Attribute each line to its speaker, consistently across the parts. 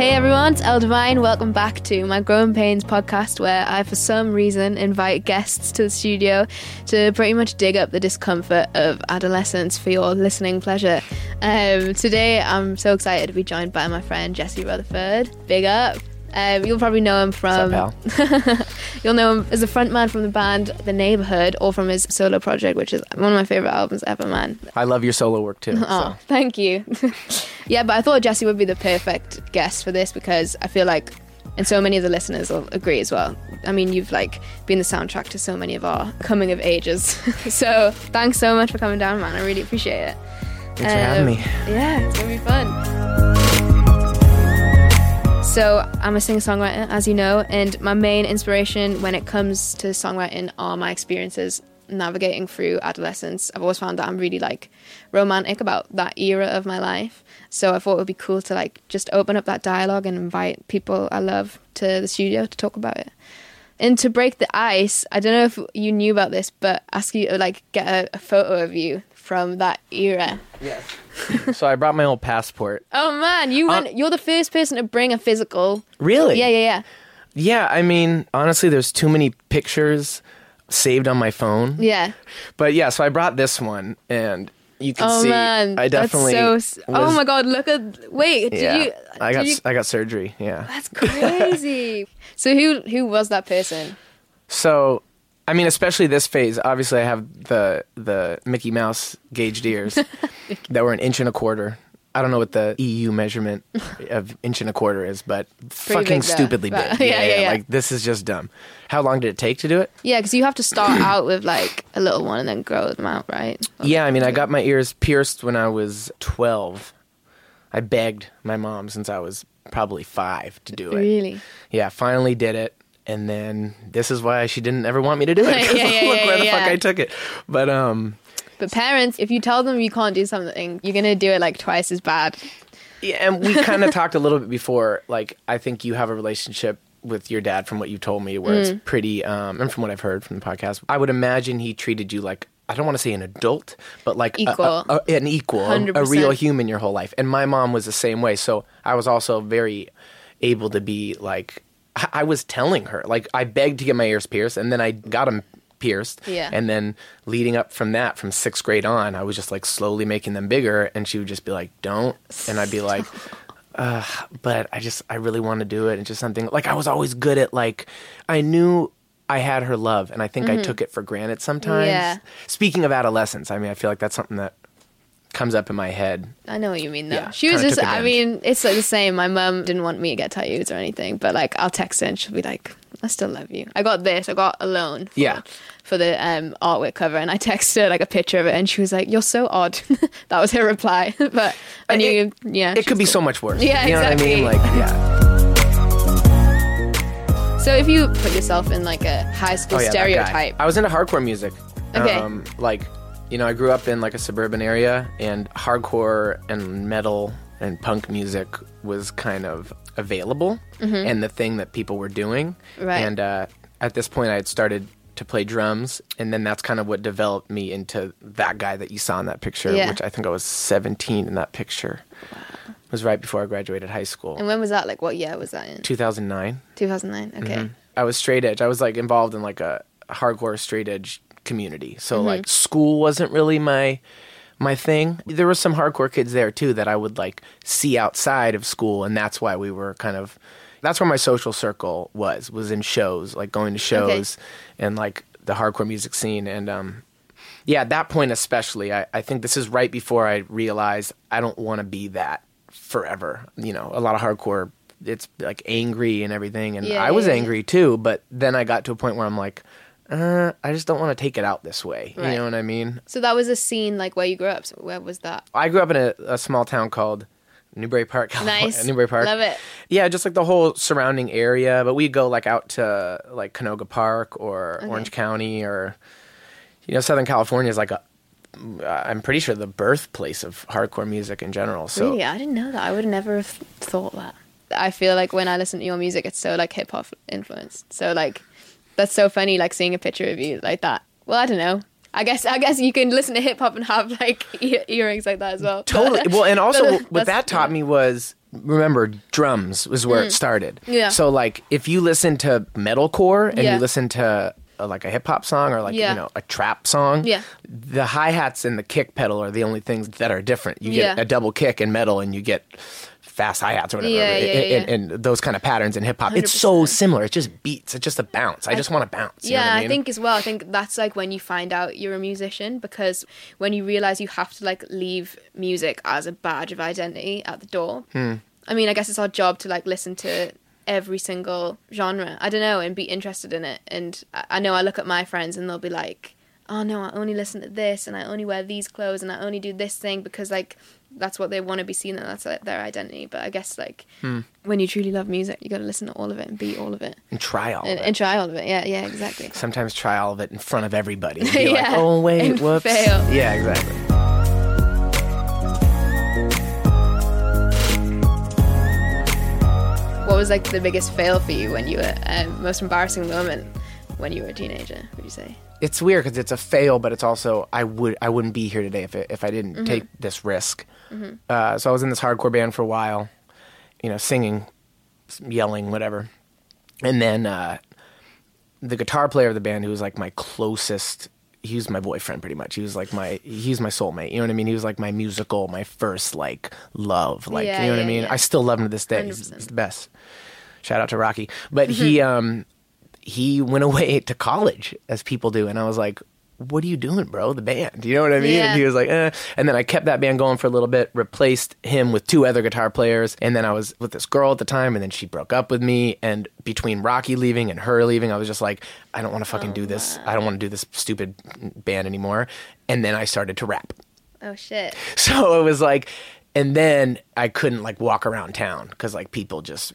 Speaker 1: Hey everyone, it's L Devine. Welcome back to my Growing Pains podcast, where I, for some reason, invite guests to the studio to pretty much dig up the discomfort of adolescence for your listening pleasure. Um, today, I'm so excited to be joined by my friend Jesse Rutherford. Big up. Um, you'll probably know him from. you'll know him as a frontman from the band The Neighbourhood, or from his solo project, which is one of my favorite albums ever, man.
Speaker 2: I love your solo work too.
Speaker 1: Oh,
Speaker 2: so.
Speaker 1: thank you. yeah, but I thought Jesse would be the perfect guest for this because I feel like, and so many of the listeners will agree as well. I mean, you've like been the soundtrack to so many of our coming of ages. so thanks so much for coming down, man. I really appreciate it.
Speaker 2: Thanks for having me.
Speaker 1: Yeah, it's gonna be fun. So, I'm a singer songwriter, as you know, and my main inspiration when it comes to songwriting are my experiences navigating through adolescence. I've always found that I'm really like romantic about that era of my life. So, I thought it would be cool to like just open up that dialogue and invite people I love to the studio to talk about it. And to break the ice, I don't know if you knew about this, but ask you to like get a, a photo of you from that era.
Speaker 2: Yes. so I brought my old passport.
Speaker 1: Oh man, you uh, went. you're the first person to bring a physical.
Speaker 2: Really?
Speaker 1: Yeah, yeah, yeah.
Speaker 2: Yeah, I mean, honestly, there's too many pictures saved on my phone.
Speaker 1: Yeah.
Speaker 2: But yeah, so I brought this one, and you can
Speaker 1: Oh
Speaker 2: see
Speaker 1: man,
Speaker 2: I definitely.
Speaker 1: That's so. s- oh my god, look at. Wait, did
Speaker 2: Yeah,
Speaker 1: you?
Speaker 2: I got
Speaker 1: you-
Speaker 2: I got surgery. Yeah.
Speaker 1: that's crazy. so who who was that person?
Speaker 2: So, I mean, especially this phase. Obviously, I have the the Mickey Mouse gauged ears that were an inch and a quarter. I don't know what the EU measurement of inch and a quarter is, but fucking
Speaker 1: big, though.
Speaker 2: stupidly
Speaker 1: But-
Speaker 2: big.
Speaker 1: yeah, yeah, yeah.
Speaker 2: Like this is just dumb. How long did it take to do it?
Speaker 1: Yeah, because you have to start out with like a little one and then grow them out, right?
Speaker 2: Yeah, I mean, I got my ears pierced when I was 12. I begged my mom since I was probably five to do it.
Speaker 1: Really?
Speaker 2: Yeah, finally did it. And then this is why she didn't ever want me to do it.
Speaker 1: Yeah, yeah,
Speaker 2: look
Speaker 1: yeah,
Speaker 2: where the fuck. I took it. But um,
Speaker 1: But parents, if you tell them you can't do something, you're gonna do it like twice as bad.
Speaker 2: yeah, and we kind of talked a little bit before. Like, I think you have a relationship with your dad from what you told me, where
Speaker 1: Mm.
Speaker 2: it's pretty, um, and from what I've heard from the podcast, I would imagine he treated you like. I don't want to say an adult, but like a- a- a- an equal, a real human your whole life. And my mom was the same way. So I was also very able to be like, I I was telling her, like, I begged to get my ears pierced, and then I got them pierced.
Speaker 1: Yeah.
Speaker 2: And then leading up from that, from sixth grade on, I was just like slowly making them bigger, and she would just be like, "Don't," and I'd be like. Uh, but I just I really want to do it and just something like I was always good at like I knew I had her love and I think I took it for granted sometimes.
Speaker 1: Mm-hmm. Yeah.
Speaker 2: Speaking of adolescence, I mean I feel like that's something that comes up in my head.
Speaker 1: I know what you mean though.
Speaker 2: Yeah,
Speaker 1: she was just I mean, it's like the same. My mum didn't want me to get tattoos or anything, but like I'll text her and she'll be like, I still love you. I got this, I got alone for,
Speaker 2: Yeah.
Speaker 1: for the um artwork cover and I texted her like a picture of it and she was like, You're so odd. that was her reply. but I knew yeah.
Speaker 2: It could be
Speaker 1: was
Speaker 2: so much worse.
Speaker 1: Yeah,
Speaker 2: you know
Speaker 1: exactly.
Speaker 2: what I mean? Like yeah.
Speaker 1: So if you put yourself in like a high school
Speaker 2: Oh, yeah,
Speaker 1: stereotype.
Speaker 2: I was into hardcore music.
Speaker 1: Okay.
Speaker 2: Um, like, you know, I grew up in like a suburban area, and hardcore and metal and punk music was kind of available and the thing that people were doing.
Speaker 1: Mm-hmm. Right.
Speaker 2: And uh, at this point, I had started to play drums, and then that's kind of what developed me into that guy that you saw in that picture,
Speaker 1: Yeah.
Speaker 2: which I think I was 17 in that picture. It was right before I graduated high school.
Speaker 1: and when was that? Like what year was that in?
Speaker 2: 2009.
Speaker 1: Two thousand nine. Okay.
Speaker 2: Mm-hmm. I was straight edge. I was like involved in like a hardcore straight edge community. So
Speaker 1: Mm-hmm.
Speaker 2: like school wasn't really my my thing. There were some hardcore kids there too that I would like see outside of school and that's why we were kind of that's where my social circle was was in shows, like going to shows and like the hardcore music scene and um yeah, at that point especially, I, I think this is right before I realized I don't want to be that forever. You know, a lot of hardcore, it's like angry and everything, and
Speaker 1: Yeah,
Speaker 2: I was
Speaker 1: yeah, yeah.
Speaker 2: angry too. But then I got to a point where I'm like, uh, I just don't want to take it out this way.
Speaker 1: Right.
Speaker 2: You know what I mean?
Speaker 1: So that was a scene like where you grew up. So where was that?
Speaker 2: I grew up in a, a small town called Newbury Park, California.
Speaker 1: Nice.
Speaker 2: Newbury Park.
Speaker 1: Love it.
Speaker 2: Yeah, just like the whole surrounding area. But we'd go like out to like Canoga Park or Orange County or, you know, Southern California is like a, I'm pretty sure the birthplace of hardcore music in general. So
Speaker 1: really, I didn't know that. I would never have thought that. I feel like when I listen to your music, it's so like hip hop influenced. So like, that's so funny. Like seeing a picture of you like that. Well, I don't know. I guess I guess you can listen to hip hop and have like ear- earrings like that as well.
Speaker 2: Totally.
Speaker 1: But-
Speaker 2: Well, and also
Speaker 1: but
Speaker 2: what that taught
Speaker 1: yeah.
Speaker 2: me was remember drums was where it started.
Speaker 1: Mm. Yeah.
Speaker 2: So like if you listen to metalcore and
Speaker 1: Yeah.
Speaker 2: you listen to uh, like a hip hop song or like
Speaker 1: Yeah.
Speaker 2: you know a trap song,
Speaker 1: Yeah.
Speaker 2: the hi hats and the kick pedal are the only things that are different. You get a double kick in metal and you get fast hi hats or whatever,
Speaker 1: Yeah, yeah,
Speaker 2: and,
Speaker 1: yeah.
Speaker 2: and those kind of patterns in hip hop. It's so similar. It's just beats. It's just a bounce. I, just want to bounce.
Speaker 1: yeah I,
Speaker 2: mean?
Speaker 1: think as well i think that's like when you find out you're a musician because when you realize you have to like leave music as a badge of identity at the door
Speaker 2: Hmm.
Speaker 1: i mean i guess it's our job to like listen to every single genre i don't know and be interested in it and i I know i look at my friends and they'll be like oh no i only listen to this and i only wear these clothes and i only do this thing because like that's what they want to be seen and that's like, their identity but i guess like
Speaker 2: Hmm.
Speaker 1: when you truly love music you got to listen to all of it and be all of it
Speaker 2: and try all
Speaker 1: and,
Speaker 2: of it.
Speaker 1: and try all of it yeah yeah exactly
Speaker 2: Sometimes try all of it in front of everybody. Be like,
Speaker 1: Yeah.
Speaker 2: oh wait,
Speaker 1: And
Speaker 2: whoops.
Speaker 1: fail.
Speaker 2: Yeah, exactly.
Speaker 1: What was like the biggest fail for you when you were um, most embarrassing moment when you were a teenager? Would you say?
Speaker 2: it's weird because it's a fail, but it's also I would I wouldn't be here today if it, if I didn't
Speaker 1: Mm-hmm.
Speaker 2: take this risk. Uh, so I was in this hardcore band for a while, you know, singing, yelling, whatever, and then uh, the guitar player of the band, who was like my closest. He was my boyfriend, pretty much. He was like my he was my soulmate. You know what I mean? He was like my musical, my first like love. Like
Speaker 1: Yeah,
Speaker 2: you know what I mean?
Speaker 1: yeah.
Speaker 2: I still love him to this day. He's,
Speaker 1: 100%.
Speaker 2: he's the best. Shout out to Rocky. But he um he went away to college as people do and I was like what are you doing, bro? The band. You know what I mean?
Speaker 1: Yeah.
Speaker 2: And he was like, eh. And then I kept that band going for a little bit, replaced him with two other guitar players. And then I was with this girl at the time, and then she broke up with me. And between Rocky leaving and her leaving, I was just like, I don't want to fucking do this. I don't want to do this stupid band anymore. And then I started to rap.
Speaker 1: Oh shit!
Speaker 2: So it was like, and then I couldn't like walk around town because like people just,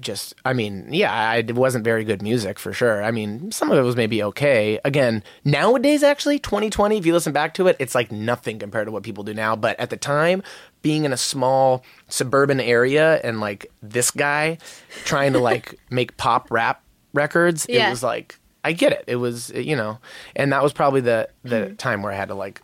Speaker 2: just, I mean, yeah, I, it wasn't very good music for sure. I mean, some of it was maybe okay. Again, nowadays, actually, 2020, if you listen back to it, it's like nothing compared to what people do now. But at the time, being in a small suburban area and like this guy trying to like make pop rap records,
Speaker 1: Yeah.
Speaker 2: it was like, I get it. It was, you know, and that was probably the, the mm-hmm. time where I had to like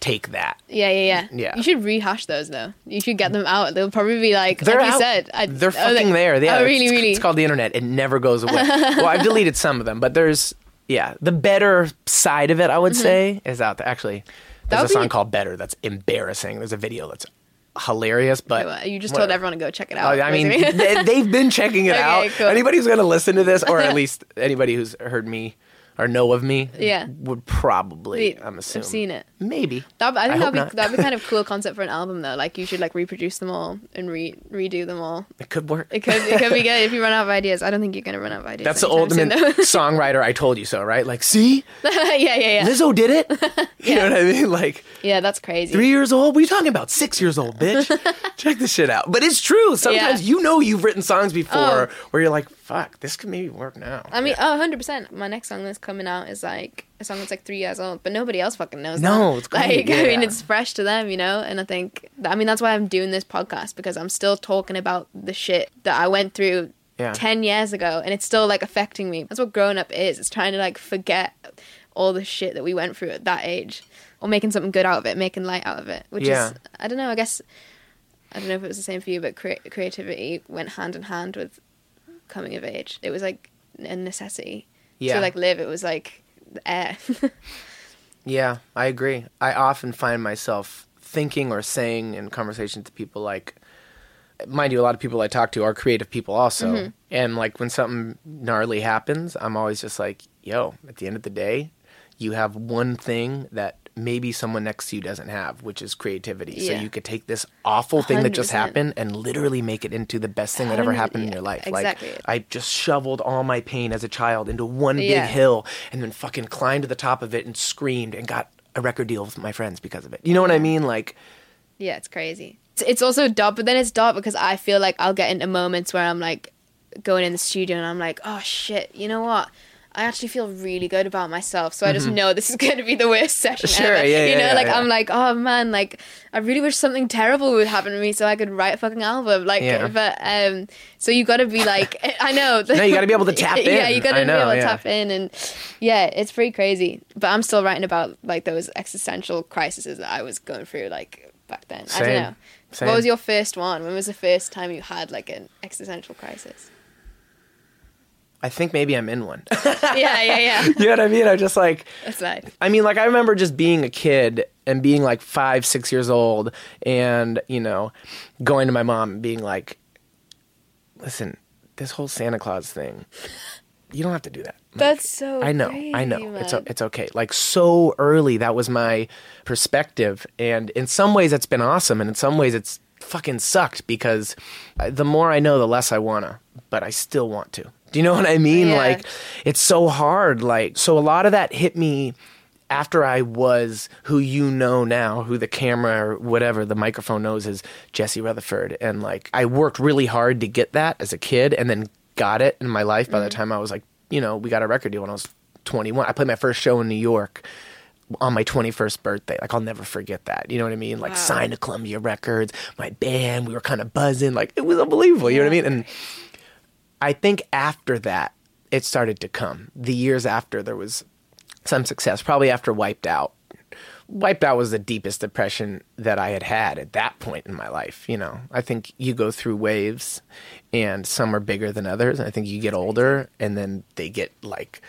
Speaker 2: take that.
Speaker 1: Yeah, yeah, yeah.
Speaker 2: Yeah.
Speaker 1: You should rehash those though. You should get them out. They'll probably be like,
Speaker 2: They're
Speaker 1: like
Speaker 2: out.
Speaker 1: said, I,
Speaker 2: they're
Speaker 1: oh,
Speaker 2: fucking
Speaker 1: they-
Speaker 2: there. Yeah,
Speaker 1: oh, really,
Speaker 2: it's,
Speaker 1: really.
Speaker 2: It's called the internet. It never goes away. well, I've deleted some of them, but there's yeah, the better side of it. I would say is out there. Actually,
Speaker 1: Mm-hmm.
Speaker 2: There's a song
Speaker 1: be-
Speaker 2: called "Better" that's embarrassing. There's a video that's hilarious, but
Speaker 1: you just
Speaker 2: whatever.
Speaker 1: told everyone to go check it
Speaker 2: Oh,
Speaker 1: out.
Speaker 2: I mean, they, they've been checking it
Speaker 1: Okay,
Speaker 2: out.
Speaker 1: cool.
Speaker 2: Anybody who's going to listen to this, or at least anybody who's heard me or know of me,
Speaker 1: Yeah.
Speaker 2: would probably.
Speaker 1: Wait,
Speaker 2: I'm assuming.
Speaker 1: I've seen it.
Speaker 2: Maybe.
Speaker 1: That, I think
Speaker 2: hope
Speaker 1: that'd be
Speaker 2: not.
Speaker 1: that'd be kind of cool concept for an album though. Like you should like reproduce them all and re redo them all.
Speaker 2: It could work.
Speaker 1: It could it could be good if you run out of ideas. I don't think you're gonna run out of ideas.
Speaker 2: That's the ultimate songwriter. I told you so, right? Like, see,
Speaker 1: yeah, yeah, yeah.
Speaker 2: Lizzo did it. You know what I mean? Like
Speaker 1: Yeah, that's crazy.
Speaker 2: three years old. What are you talking about? Six years old, bitch. Check this shit out. But it's true. Sometimes
Speaker 1: Yeah.
Speaker 2: you know you've written songs before
Speaker 1: Oh.
Speaker 2: where you're like, fuck, this could maybe work now.
Speaker 1: I mean, oh, 100%. My next song that's coming out is like a song that's like three years old, but nobody else fucking knows
Speaker 2: No,
Speaker 1: that.
Speaker 2: it's great,
Speaker 1: Like, I mean, it's fresh to them, you know? And I think, I mean, that's why I'm doing this podcast because I'm still talking about the shit that I went through
Speaker 2: Yeah.
Speaker 1: 10 years ago and it's still like affecting me. That's what growing up is. It's trying to like forget all the shit that we went through at that age or making something good out of it, making light out of it, which
Speaker 2: Yeah.
Speaker 1: is, I don't know, I guess, I don't know if it was the same for you, but crea- creativity went hand in hand with coming of age. It was like a necessity
Speaker 2: Yeah.
Speaker 1: to like live. It was like air.
Speaker 2: Yeah, I agree. I often find myself thinking or saying in conversation to people like, mind you, a lot of people I talk to are creative people also.
Speaker 1: Mm-hmm.
Speaker 2: And like when something gnarly happens, I'm always just like, yo, at the end of the day, you have one thing that maybe someone next to you doesn't have, which is creativity.
Speaker 1: Yeah.
Speaker 2: So you could take this awful thing that just happened and literally make it into the best thing that ever happened in your life.
Speaker 1: exactly.
Speaker 2: Like I just shoveled all my pain as a child into one
Speaker 1: Yeah.
Speaker 2: big hill and then fucking climbed to the top of it and screamed and got a record deal with my friends because of it. You know what I mean? Like
Speaker 1: yeah, it's crazy. It's, it's also dark, but then it's dark because I feel like I'll get into moments where I'm like going in the studio and I'm like, oh shit, you know what? I actually feel really good about myself, so I just know this is going to be the worst session
Speaker 2: Mm-hmm. Sure,
Speaker 1: ever.
Speaker 2: yeah,
Speaker 1: you know,
Speaker 2: yeah,
Speaker 1: like
Speaker 2: yeah.
Speaker 1: I'm like, oh man, like I really wish something terrible would happen to me so I could write a fucking album. Like,
Speaker 2: Yeah.
Speaker 1: but um, so you got to be like, I know.
Speaker 2: No, you gotta be able to tap in.
Speaker 1: Yeah, you got to be able to tap in, and yeah, it's pretty crazy. But I'm still writing about like those existential crises that I was going through, like back then. I don't know.
Speaker 2: Same.
Speaker 1: What was your first one? When was the first time you had like an existential crisis?
Speaker 2: I think maybe I'm in one.
Speaker 1: yeah, yeah, yeah.
Speaker 2: you know what I mean? I'm just like,
Speaker 1: That's nice.
Speaker 2: I mean, like I remember just being a kid and being like five, six years old, and you know, going to my mom and being like, "Listen, this whole Santa Claus thing, you don't have to do that." Like,
Speaker 1: That's so.
Speaker 2: I know, I know.
Speaker 1: crazy,
Speaker 2: It's it's okay. Like so early, that was my perspective, and in some ways, it's been awesome, and in some ways, it's fucking sucked because uh, the more I know, the less I wanna, but I still want to. Do you know what I mean?
Speaker 1: Yeah.
Speaker 2: Like it's so hard. Like so, a lot of that hit me after I was who you know now, who the camera or whatever the microphone knows is Jesse Rutherford, and like I worked really hard to get that as a kid, and then got it in my life by the mm-hmm. time I was like, you know, we got a record deal when I was 21. I played my first show in New York on my 21st birthday. Like I'll never forget that. You know what I mean? Like
Speaker 1: Wow.
Speaker 2: signed to Columbia Records, my band, we were kind of buzzing. Like it was unbelievable. You know what I mean? And I think after that, it started to come. The years after, there was some success. Probably after Wiped Out. Wiped Out was the deepest depression that I had had at that point in my life. You know, I think you go through waves, and some are bigger than others. I think you get older, and then they get like,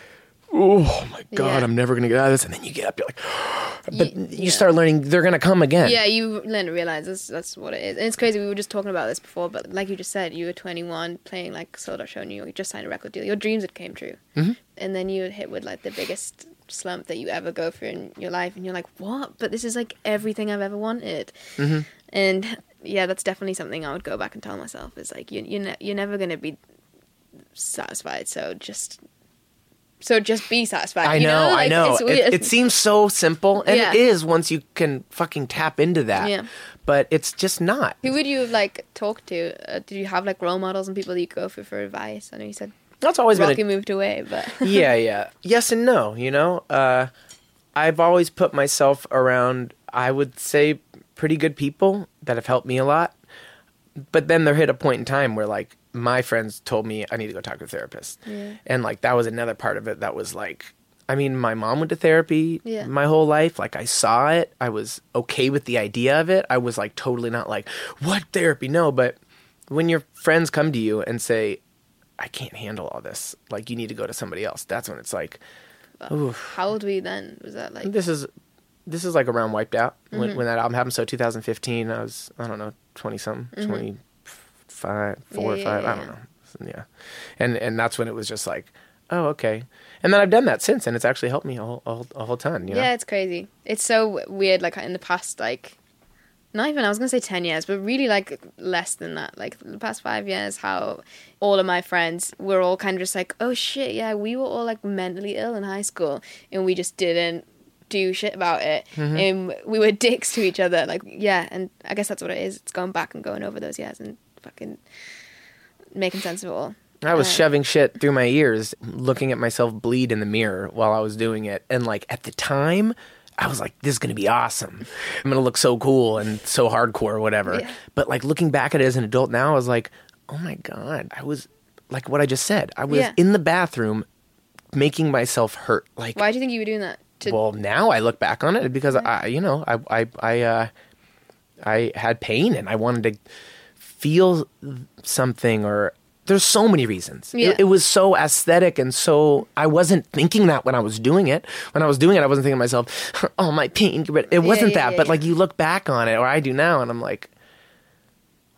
Speaker 2: oh my god,
Speaker 1: Yeah.
Speaker 2: I'm never gonna get out of this. And then you get up, you're like, but
Speaker 1: Ye-
Speaker 2: you
Speaker 1: yeah.
Speaker 2: start learning they're gonna come again.
Speaker 1: Yeah, you learn to realize that's that's what it is, and it's crazy. We were just talking about this before, but like you just said, you were 21, playing like sold out show in New York. You just signed a record deal. Your dreams had came true, mm-hmm. and then you hit with like the biggest slump that you ever go through in your life, and you're like, what? But this is like everything I've ever wanted,
Speaker 2: Mm-hmm.
Speaker 1: and yeah, that's definitely something I would go back and tell myself is like you you ne- you're never gonna be satisfied. So just so just be satisfied.
Speaker 2: I
Speaker 1: you
Speaker 2: know, I know.
Speaker 1: It's
Speaker 2: It, it seems so simple, and
Speaker 1: Yeah.
Speaker 2: it is once you can fucking tap into that.
Speaker 1: Yeah.
Speaker 2: But it's just not.
Speaker 1: Who would you like talked to? Uh, did you have like role models and people that you go for for advice? I know you said
Speaker 2: That's always been.
Speaker 1: Rocky moved away, but
Speaker 2: yeah, yeah. Yes and no. You know, uh, I've always put myself around. I would say pretty good people that have helped me a lot. But then there hit a point in time where like my friends told me I need to go talk to a therapist,
Speaker 1: Yeah.
Speaker 2: and like that was another part of it that was like. I mean, my mom went to therapy
Speaker 1: Yeah.
Speaker 2: my whole life. Like, I saw it. I was okay with the idea of it. I was like totally not like, what therapy? No, but when your friends come to you and say, I can't handle all this, like, you need to go to somebody else, that's when it's like, oof.
Speaker 1: how old were you then? Was that like
Speaker 2: This is this is like around wiped out
Speaker 1: Mm-hmm.
Speaker 2: when, when that album happened. So 2015, I was I don't know 20 something, 25, four.
Speaker 1: Yeah,
Speaker 2: or five,
Speaker 1: yeah,
Speaker 2: I don't know, yeah, and and that's when it was just like, oh okay, and then I've done that since, and it's actually helped me a whole a whole, a whole ton. You know?
Speaker 1: Yeah, it's crazy. It's so weird. Like in the past, like not even I was gonna say ten years, but really like less than that. Like the past five years, how all of my friends were all kind of just like, oh shit, yeah, we were all like mentally ill in high school, and we just didn't do shit about it,
Speaker 2: Mm-hmm.
Speaker 1: and we were dicks to each other. Like yeah, and I guess that's what it is. It's going back and going over those years and fucking making sense of it all.
Speaker 2: I was
Speaker 1: Uh,
Speaker 2: shoving shit through my ears, looking at myself bleed in the mirror while I was doing it. And like at the time, I was like, this is going to be awesome. I'm going to look so cool and so hardcore or whatever.
Speaker 1: Yeah.
Speaker 2: But like looking back at it as an adult now, I was like, oh my God, I was like what I just said. I was
Speaker 1: Yeah.
Speaker 2: in the bathroom making myself hurt. Like,
Speaker 1: Why do you think you were doing that? To
Speaker 2: well, now I look back on it because I, you know, I, I, I, uh, I had pain and I wanted to feel something or there's so many reasons.
Speaker 1: Yeah.
Speaker 2: It, it was so aesthetic and so I wasn't thinking that when I was doing it. When I was doing it, I wasn't thinking to myself, "Oh, my pain." But it wasn't
Speaker 1: yeah,
Speaker 2: that.
Speaker 1: yeah,
Speaker 2: but
Speaker 1: yeah.
Speaker 2: like you look back on it, or I do now, and I'm like,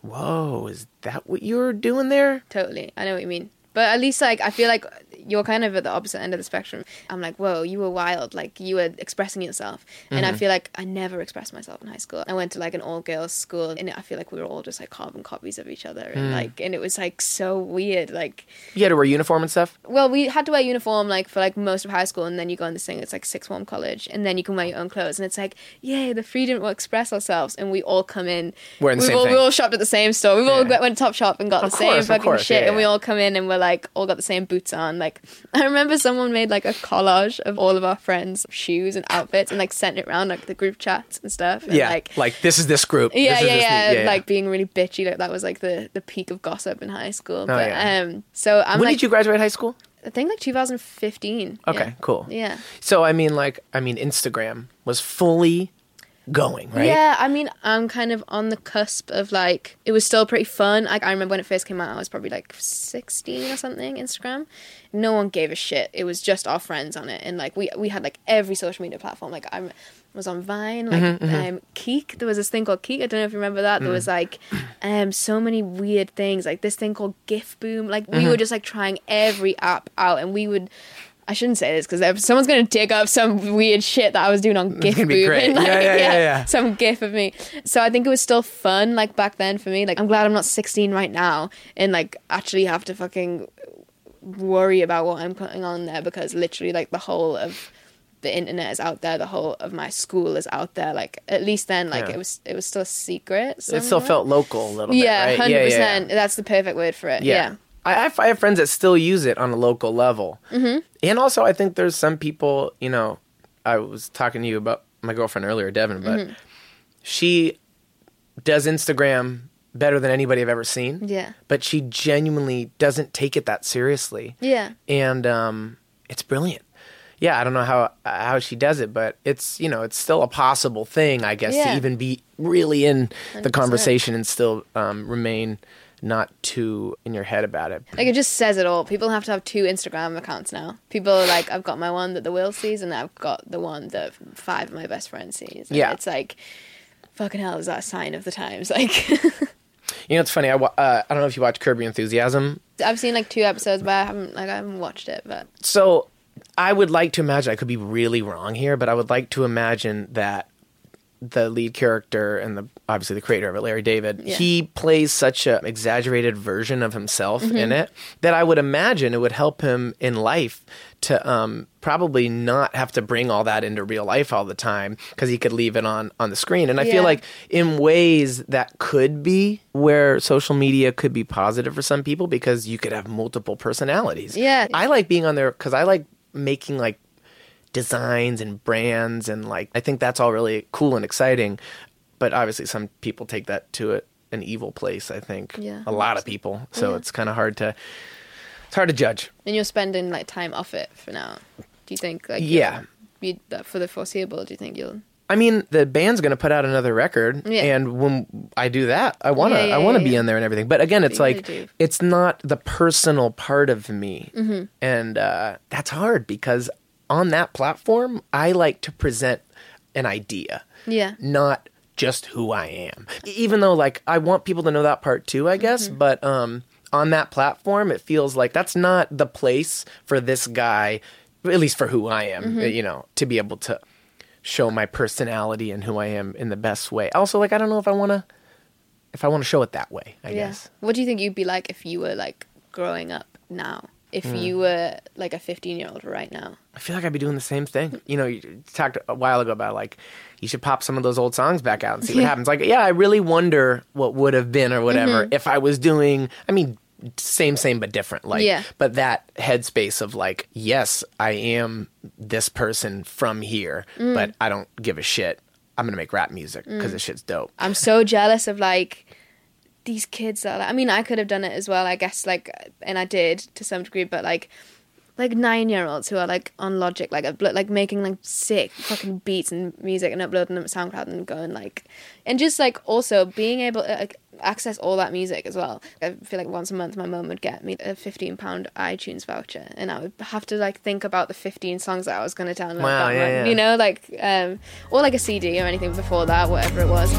Speaker 2: "Whoa, is that what you were doing there?"
Speaker 1: Totally. I know what you mean. But at least, like, I feel like you're kind of at the opposite end of the spectrum. I'm like, whoa, you were wild. Like, you were expressing yourself. And
Speaker 2: Mm-hmm.
Speaker 1: I feel like I never expressed myself in high school. I went to, like, an all girls school, and I feel like we were all just, like, carbon copies of each other.
Speaker 2: Mm.
Speaker 1: And, like, and it was, like, so weird. Like,
Speaker 2: You had to wear uniform and stuff.
Speaker 1: well, we had to wear uniform, like, for, like, most of high school. And then you go in this thing, it's, like, sixth form college. And then you can wear your own clothes. And it's like, yay, the freedom to express ourselves. And we all come in.
Speaker 2: Wearing the
Speaker 1: we
Speaker 2: same
Speaker 1: all,
Speaker 2: thing.
Speaker 1: We all shopped at the same store. We all went to Topshop and got
Speaker 2: Of
Speaker 1: the same
Speaker 2: course, of
Speaker 1: fucking
Speaker 2: course,
Speaker 1: shit.
Speaker 2: yeah,
Speaker 1: and we all come in and we're like all got the same boots on. Like I remember someone made like a collage of all of our friends' shoes and outfits and like sent it around like the group chats and stuff. And,
Speaker 2: Yeah,
Speaker 1: like
Speaker 2: like, this is this group.
Speaker 1: yeah,
Speaker 2: This is
Speaker 1: yeah,
Speaker 2: this-
Speaker 1: yeah,
Speaker 2: yeah.
Speaker 1: Like being really bitchy. Like that was like the the peak of gossip in high school. but
Speaker 2: Oh, yeah.
Speaker 1: um, so I'm
Speaker 2: when
Speaker 1: like,
Speaker 2: did you graduate high school?
Speaker 1: I think like 2015.
Speaker 2: Okay,
Speaker 1: yeah.
Speaker 2: cool.
Speaker 1: Yeah.
Speaker 2: So I mean, like, I mean, Instagram was fully going, right?
Speaker 1: Yeah, I mean, I'm kind of on the cusp of like, it was still pretty fun. Like, I remember when it first came out, I was probably like 16 or something, Instagram. No one gave a shit. It was just our friends on it. And like, we, we had like every social media platform. Like, I was on Vine, like,
Speaker 2: Mm-hmm,
Speaker 1: um, Keek. There was this thing called Keek. I don't know if you remember that. There
Speaker 2: Mm.
Speaker 1: was like, um, so many weird things. Like, this thing called GIF Boom. Like, we
Speaker 2: Mm-hmm.
Speaker 1: were just like trying every app out and we would. I shouldn't say this because someone's going to dig up some weird shit that I was doing on GIF
Speaker 2: gonna
Speaker 1: Boom.
Speaker 2: be great.
Speaker 1: and, like,
Speaker 2: Yeah, yeah, yeah, yeah.
Speaker 1: some gif of me. So I think it was still fun, like back then for me. Like I'm glad I'm not 16 right now and like actually have to fucking worry about what I'm putting on there because literally like the whole of the internet is out there, the whole of my school is out there. Like at least then, like
Speaker 2: Yeah.
Speaker 1: it was it was still a secret.
Speaker 2: It still felt local a little
Speaker 1: yeah,
Speaker 2: bit, right?
Speaker 1: hundred
Speaker 2: Yeah, yeah, yeah.
Speaker 1: percent. That's the perfect word for it.
Speaker 2: Yeah. I, I have- friends that still use it on a local level. Mm-hmm. And also, I think there's some people, you know, I was talking to you about my girlfriend earlier, Devon, but
Speaker 1: Mm-hmm.
Speaker 2: she does Instagram better than anybody I've ever seen.
Speaker 1: Yeah.
Speaker 2: But she genuinely doesn't take it that seriously.
Speaker 1: Yeah.
Speaker 2: And um, it's brilliant. Yeah, I don't know how how she does it, but it's you know it's still a possible thing, I guess,
Speaker 1: Yeah.
Speaker 2: to even be really in the
Speaker 1: 100%.
Speaker 2: conversation and still um, remain not too in your head about it.
Speaker 1: Like it just says it all. People have to have two Instagram accounts now. People are like, I've got my one that the Will sees, and I've got the one that five of my best friends sees. And
Speaker 2: Yeah.
Speaker 1: it's like, fucking hell, is that a sign of the times? Like,
Speaker 2: You know, it's funny. I, uh, I don't know if you watch Curb Your Enthusiasm.
Speaker 1: I've seen like two episodes, but I haven't like I haven't watched it. But
Speaker 2: So I would like to imagine, I could be really wrong here, but I would like to imagine that the lead character and the obviously the creator of it, Larry David,
Speaker 1: Yeah.
Speaker 2: he plays such an exaggerated version of himself
Speaker 1: Mm-hmm.
Speaker 2: in it that I would imagine it would help him in life to um, probably not have to bring all that into real life all the time because he could leave it on on the screen. And I
Speaker 1: Yeah.
Speaker 2: feel like in ways that could be where social media could be positive for some people because you could have multiple personalities.
Speaker 1: Yeah.
Speaker 2: I like being on there because I like making like designs and brands and like I think that's all really cool and exciting. But obviously, some people take that to it an evil place. I think
Speaker 1: Yeah,
Speaker 2: a lot of people. So
Speaker 1: Yeah.
Speaker 2: it's kind of hard to it's hard to judge.
Speaker 1: and you're spending like time off it for now. Do you think like
Speaker 2: Yeah.
Speaker 1: you'll be that for the foreseeable? Do you think you'll?
Speaker 2: I mean, the band's going to put out another record,
Speaker 1: Yeah.
Speaker 2: and when I do that, I want to
Speaker 1: Yeah, yeah,
Speaker 2: I want to be in there and everything. But again, it's like it's not the personal part of me,
Speaker 1: Mm-hmm.
Speaker 2: and uh, that's hard because on that platform, I like to present an idea,
Speaker 1: Yeah.
Speaker 2: not just who I am. Even though, like, I want people to know that part too, I guess.
Speaker 1: Mm-hmm.
Speaker 2: But um, on that platform, it feels like that's not the place for this guy, at least for who I am.
Speaker 1: Mm-hmm.
Speaker 2: You know, to be able to show my personality and who I am in the best way. Also, like I don't know if I want to if I want to show it that way, I
Speaker 1: Yeah.
Speaker 2: guess.
Speaker 1: What do you think you'd be like if you were like growing up now? If
Speaker 2: Hmm.
Speaker 1: you were like a 15 year old right now?
Speaker 2: I feel like I'd be doing the same thing. You know, you talked a while ago about like you should pop some of those old songs back out and see what happens. Like, yeah, I really wonder what would have been or whatever
Speaker 1: Mm-hmm.
Speaker 2: if I was doing. I mean, same, same, but different. Like,
Speaker 1: Yeah.
Speaker 2: but that headspace of like, yes, I am this person from here,
Speaker 1: Mm.
Speaker 2: but I don't give a shit. I'm gonna make rap music because this shit's dope.
Speaker 1: I'm so jealous of like these kids are like, I mean I could have done it as well I guess like and I did to some degree but like like nine year olds who are like on Logic like uplo- like making like sick fucking beats and music and uploading them to SoundCloud and going like and just like also being able to like, access all that music as well I feel like once a month my mum would get me a 15 pound iTunes voucher and I would have to like think about the 15 songs that I was going to download
Speaker 2: Wow,
Speaker 1: that
Speaker 2: yeah,
Speaker 1: month,
Speaker 2: yeah.
Speaker 1: you know like um or like a CD or anything before that whatever it was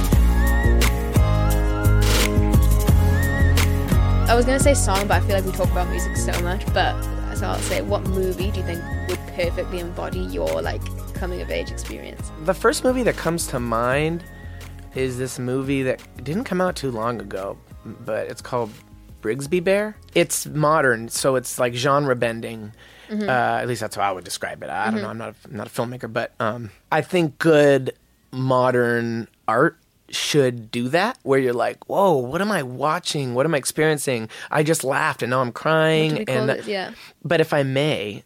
Speaker 1: I was gonna say song, but I feel like we talk about music so much. But so I'll say, what movie do you think would perfectly embody your like coming of age experience?
Speaker 2: The first movie that comes to mind is this movie that didn't come out too long ago, but it's called Brigsby Bear. It's modern, so it's like genre bending. Uh, at least that's how I would describe it. I don't know. I'm not a, I'm not a filmmaker, but um, I think good modern art should do that where you're like whoa what am i watching what am i experiencing i just laughed and now i'm crying
Speaker 1: What do we call
Speaker 2: and
Speaker 1: it? Yeah.
Speaker 2: but if i may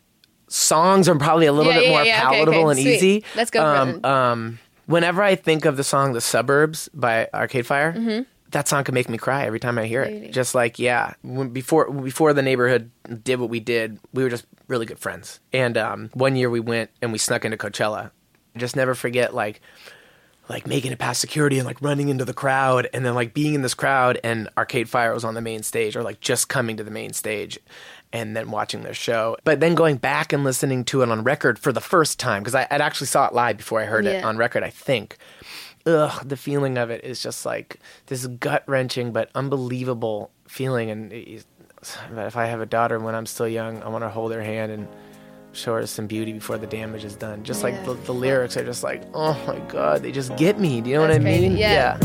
Speaker 2: songs are probably a little
Speaker 1: Yeah,
Speaker 2: bit
Speaker 1: yeah,
Speaker 2: more
Speaker 1: yeah,
Speaker 2: palatable
Speaker 1: okay,
Speaker 2: and
Speaker 1: sweet.
Speaker 2: easy
Speaker 1: Let's go
Speaker 2: um, um, whenever I think of the song "The Suburbs" by Arcade Fire, that song can make me cry every time I hear it.
Speaker 1: Mm-hmm. Really?
Speaker 2: Just like yeah, when, before before the neighborhood did what we did, we were just really good friends. And um, one year we went and we snuck into Coachella. Just never forget like like making it past security and like running into the crowd and then like being in this crowd and Arcade Fire was on the main stage or like just coming to the main stage and then watching their show. But then going back and listening to it on record for the first time because I would actually saw it live before I heard it on record, I think. Ugh, the feeling of it is just like this gut wrenching but unbelievable feeling. And if I have a daughter when I'm still young, I want to hold her hand and show her some beauty before the damage is done. Just like
Speaker 1: Yeah.
Speaker 2: the, the lyrics are just like, oh my god, they just get me. Do you know
Speaker 1: That's
Speaker 2: what I
Speaker 1: crazy.
Speaker 2: mean?
Speaker 1: Yeah.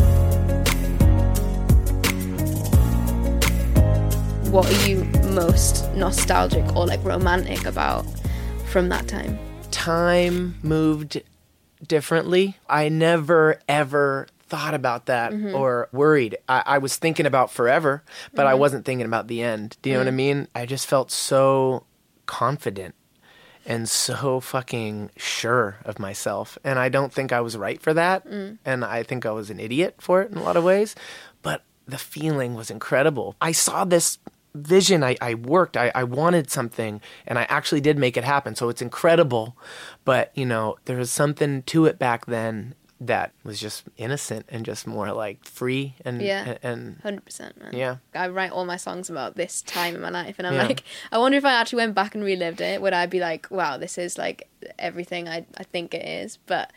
Speaker 1: What are you most nostalgic or like romantic about from that time?
Speaker 2: time moved differently. I never ever thought about that mm-hmm. or worried. I, I was thinking about forever, but I mm-hmm. wasn't thinking about the end. Do you know what I mm. mean? I just felt so confident and so fucking sure of myself. And I don't think I was right for that. Mm. And I think I was an idiot for it in a lot of ways. But the feeling was incredible. I saw this vision. I, I worked. I, I wanted something and I actually did make it happen. So it's incredible. But, you know, there was something to it back then that was just innocent and just more like free and
Speaker 1: Yeah.
Speaker 2: and,
Speaker 1: Hundred percent, man.
Speaker 2: Yeah.
Speaker 1: I write all my songs about this time in my life, and I'm
Speaker 2: Yeah.
Speaker 1: like, I wonder if I actually went back and relived it, would I be like, wow, this is like everything I I think it is? But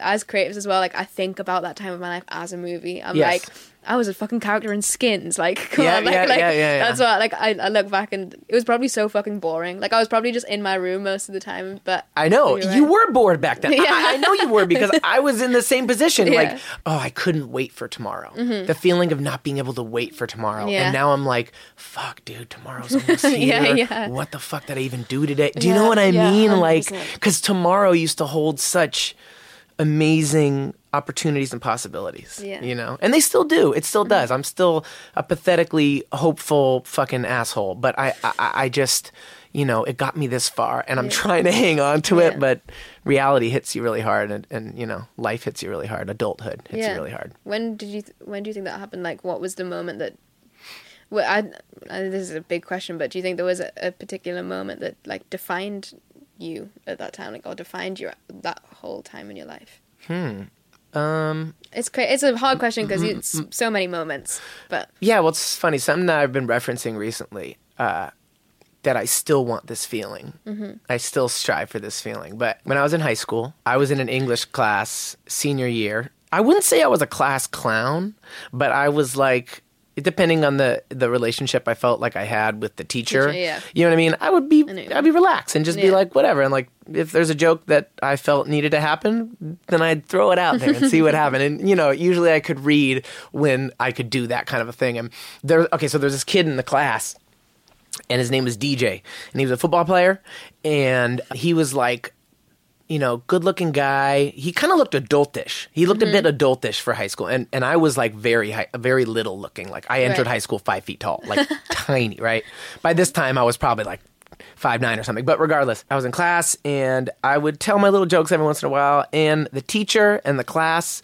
Speaker 1: as creatives as well, like I think about that time of my life as a movie. I'm
Speaker 2: Yes.
Speaker 1: like, I was a fucking character in Skins. Like, come
Speaker 2: Yeah,
Speaker 1: on, like,
Speaker 2: yeah,
Speaker 1: like
Speaker 2: yeah,
Speaker 1: that's what like I, I look back and it was probably so fucking boring. Like I was probably just in my room most of the time. But
Speaker 2: I know you were bored back then. I-
Speaker 1: Yeah.
Speaker 2: I, I know you were because I was in the same position.
Speaker 1: Mm-hmm.
Speaker 2: Like, oh, I couldn't wait for tomorrow. The feeling of not being able to wait for tomorrow. And now I'm like, fuck, dude, tomorrow's almost here. What the fuck did I even do today? Do you know what I mean? Like,
Speaker 1: 100%.
Speaker 2: because tomorrow used to hold such amazing opportunities and possibilities.
Speaker 1: Yeah. Mm-hmm.
Speaker 2: You know, and they still do. It still does. I'm still a pathetically hopeful fucking asshole, but I, I, I just, you know, it got me this far, and I'm trying to hang on to
Speaker 1: Yeah.
Speaker 2: it, but reality hits you really hard, and, and you know, life hits you really hard. Adulthood hits
Speaker 1: yeah.
Speaker 2: you really hard.
Speaker 1: When did you th- when do you think that happened? Like, what was the moment that? Well, I, I this is a big question, but do you think there was a, a particular moment that like defined you at that time, like, or defined you that whole time in your life? Hmm.
Speaker 2: Um,
Speaker 1: It's cra- It's a hard question because it's so many moments, but
Speaker 2: Yeah, well, it's funny. Something that I've been referencing recently uh, that I still want this feeling. Mm-hmm. I still strive for this feeling. But when I was in high school, I was in an English class senior year. I wouldn't say I was a class clown, but I was like, depending on the the relationship I felt like I had with the teacher.
Speaker 1: Teacher, yeah.
Speaker 2: You know what I mean? I would be, I'd be relaxed and just be like, whatever. And like, if there's a joke that I felt needed to happen, then I'd throw it out there and see what happened. And you know, usually I could read when I could do that kind of a thing. And there, okay, so there's this kid in the class, and his name was DJ, and he was a football player, and he was like. You know, good looking guy. He kind of looked adultish. He looked a mm-hmm. bit adultish for high school, and and I was like very high, very little looking. Like I entered
Speaker 1: Right.
Speaker 2: high school five feet tall, like tiny, right? By this time, I was probably like five nine or something. But regardless, I was in class and I would tell my little jokes every once in a while, and the teacher and the class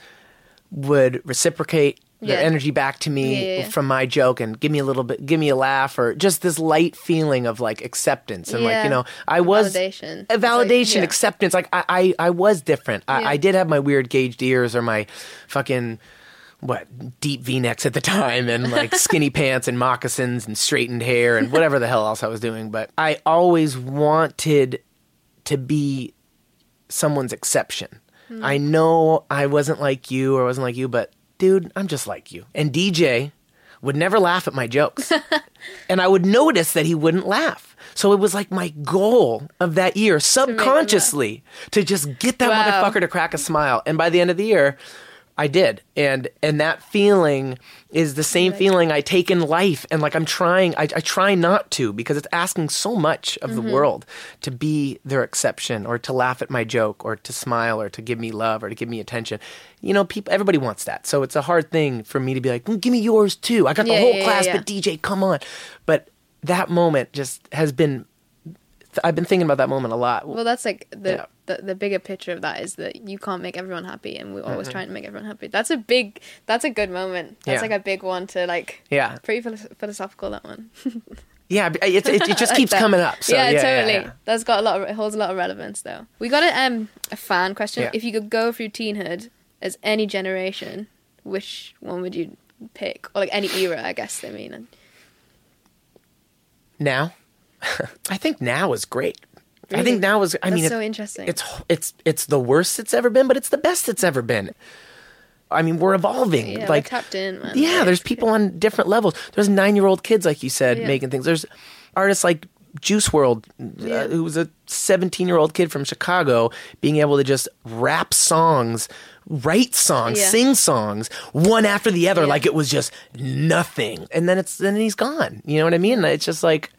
Speaker 2: would reciprocate their
Speaker 1: Yeah.
Speaker 2: energy back to me
Speaker 1: Yeah,
Speaker 2: from my joke and give me a little bit, give me a laugh, or just this light feeling of like acceptance and like you know, I was
Speaker 1: Validation.
Speaker 2: a
Speaker 1: like,
Speaker 2: validation,
Speaker 1: yeah.
Speaker 2: acceptance. Like I, I, I was different. I. I did have my weird gauged ears or my fucking what deep V-necks at the time and like skinny pants and moccasins and straightened hair and whatever the hell else I was doing. But I always wanted to be someone's exception.
Speaker 1: Hmm.
Speaker 2: I know I wasn't like you or wasn't like you, but dude, I'm just like you. And DJ would never laugh at my jokes. and I would notice that he wouldn't laugh. So it was like my goal of that year, subconsciously, to just get that
Speaker 1: Wow.
Speaker 2: motherfucker to crack a smile. And by the end of the year, I did. And and that feeling is the same feeling I take in life. And like I'm trying I, I try not to because it's asking so much of the world to be their exception or to laugh at my joke or to smile or to give me love or to give me attention. You know, people everybody wants that. So it's a hard thing for me to be like, "Mm, give me yours too. I got the
Speaker 1: Yeah,
Speaker 2: whole
Speaker 1: yeah,
Speaker 2: class,
Speaker 1: yeah.
Speaker 2: but DJ, come on. But that moment just has been I've been thinking about that moment a lot.
Speaker 1: Well, that's like the,
Speaker 2: Yeah.
Speaker 1: the the bigger picture of that is that you can't make everyone happy, and we're always trying to make everyone happy. That's a big, that's a good moment. That's
Speaker 2: Yeah.
Speaker 1: like a big one to like.
Speaker 2: Yeah.
Speaker 1: Pretty philo- philosophical that one.
Speaker 2: Yeah, it, it, it just keeps
Speaker 1: That-
Speaker 2: coming up. So,
Speaker 1: yeah,
Speaker 2: yeah,
Speaker 1: totally. That's got a lot. Of, it holds a lot of relevance though. We got a um a fan question. If you could go through teenhood as any generation, which one would you pick? Or like any era, I guess they mean.
Speaker 2: Now, I think now is great. I think now is. I
Speaker 1: That's
Speaker 2: mean,
Speaker 1: so
Speaker 2: it-
Speaker 1: interesting.
Speaker 2: It's it's it's the worst it's ever been, but it's the best it's ever been. I mean, we're evolving.
Speaker 1: Yeah,
Speaker 2: like
Speaker 1: tapped in, man.
Speaker 2: Yeah,
Speaker 1: Like,
Speaker 2: there's people on different levels. There's nine year old kids, like you said,
Speaker 1: Yeah.
Speaker 2: making things. There's artists like Juice WRLD,
Speaker 1: Yeah.
Speaker 2: uh, who was a 17 year old kid from Chicago, being able to just rap songs, write songs,
Speaker 1: Yeah.
Speaker 2: sing songs, one after the other,
Speaker 1: Yeah.
Speaker 2: like it was just nothing. And then it's then he's gone. You know what I mean? It's just like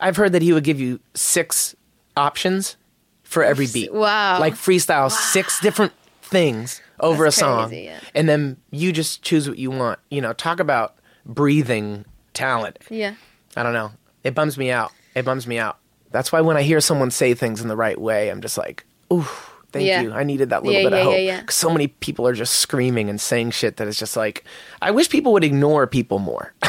Speaker 2: I've heard that he would give you six options for every beat.
Speaker 1: Wow.
Speaker 2: Like freestyle six different things over
Speaker 1: That's
Speaker 2: a song.
Speaker 1: crazy, yeah.
Speaker 2: And then you just choose what you want. You know, talk about breathing talent.
Speaker 1: Yeah.
Speaker 2: I don't know. It bums me out. It bums me out. That's why when I hear someone say things in the right way, I'm just like, ooh, thank
Speaker 1: Yeah.
Speaker 2: you. I needed that little
Speaker 1: Yeah,
Speaker 2: bit of
Speaker 1: yeah,
Speaker 2: hope.
Speaker 1: yeah,
Speaker 2: So many people are just screaming and saying shit that is just like, I wish people would ignore people more.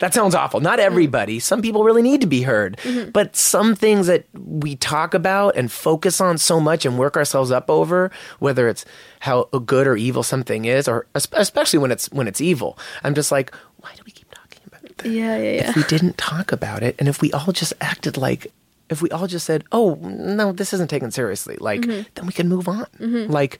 Speaker 2: that sounds awful. Not everybody. Some people really need to be heard.
Speaker 1: Mm-hmm.
Speaker 2: But some things that we talk about and focus on so much and work ourselves up over, whether it's how good or evil something is, or especially when it's when it's evil, I'm just like, why do we keep talking about it?
Speaker 1: Yeah, yeah, yeah.
Speaker 2: if we didn't talk about it and if we all just acted like if we all just said oh no this isn't taken seriously like
Speaker 1: Mm-hmm.
Speaker 2: then we can move on like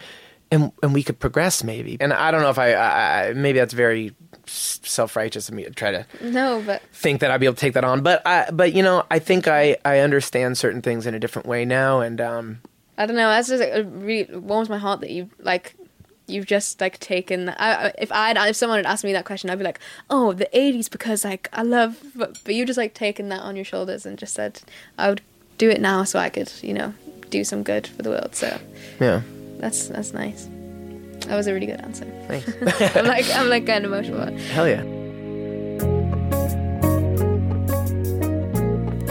Speaker 2: and and we could progress maybe and i don't know if i, I maybe that's very self-righteous of me to try to
Speaker 1: No, but
Speaker 2: think that i'd be able to take that on but i but you know i think i i understand certain things in a different way now and um
Speaker 1: I don't know. That's just like, it really warms my heart that you like. You've just like taken. I, I- if I if someone had asked me that question, I'd be like, "Oh, the '80s," because like I love. But, but you just like taken that on your shoulders and just said, "I would do it now, so I could, you know, do some good for the world." So
Speaker 2: yeah
Speaker 1: that's that's nice. That was a really good answer.
Speaker 2: thanks
Speaker 1: I'm like I'm like getting emotional.
Speaker 2: hell yeah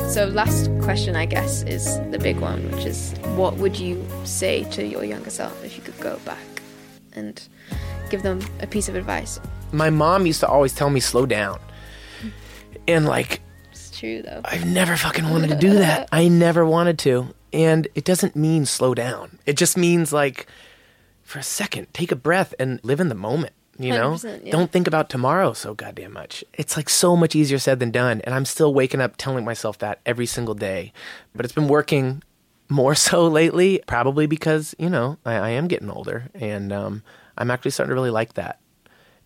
Speaker 1: So last question, I guess, is the big one, which is, what would you say to your younger self if you could go back and give them a piece of advice?
Speaker 2: my mom used to always tell me slow down and like
Speaker 1: It's true though.
Speaker 2: I've never fucking wanted to do that. I never wanted to. And it doesn't mean slow down. It just means like for a second, take a breath and live in the moment, you know?
Speaker 1: yeah.
Speaker 2: Don't think about tomorrow so goddamn much. It's like so much easier said than done. And I'm still waking up telling myself that every single day. But it's been working more so lately, probably because, you know, I, I am getting older and um, I'm actually starting to really like that.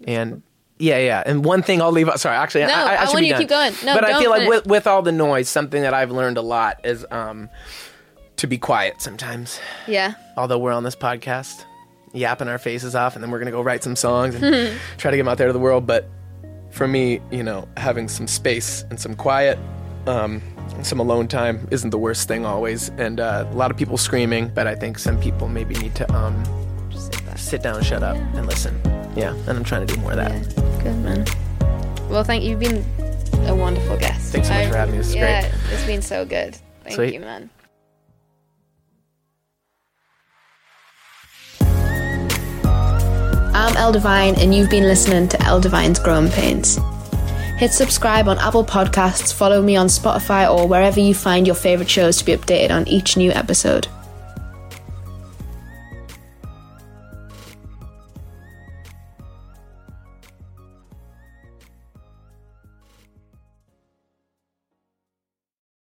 Speaker 2: And yeah, yeah. And one thing I'll leave out. Sorry, actually,
Speaker 1: No,
Speaker 2: I, I,
Speaker 1: I
Speaker 2: should
Speaker 1: want
Speaker 2: be
Speaker 1: you to keep going. No,
Speaker 2: but I feel like with with all the noise, something that I've learned a lot is um, to be quiet sometimes.
Speaker 1: Yeah.
Speaker 2: Although we're on this podcast, yapping our faces off, and then we're gonna go write some songs and try to get them out there to the world. But for me, you know, having some space and some quiet. Um, some alone time isn't the worst thing always, and uh, a lot of people screaming. But I think some people maybe need to um,
Speaker 1: sit
Speaker 2: sit down, shut up, and listen. Yeah, and I'm trying to do more of that.
Speaker 1: Yeah. Good man. Well, thank you. You've been a wonderful guest.
Speaker 2: Thanks so much for having me. This is
Speaker 1: yeah,
Speaker 2: great.
Speaker 1: it's been so good. Thank
Speaker 2: Sweet.
Speaker 1: you, man. I'm L Devine, and you've been listening to L Devine's Growing Pains. Hit subscribe on Apple Podcasts, follow me on Spotify, or wherever you find your favourite shows to be updated on each new episode.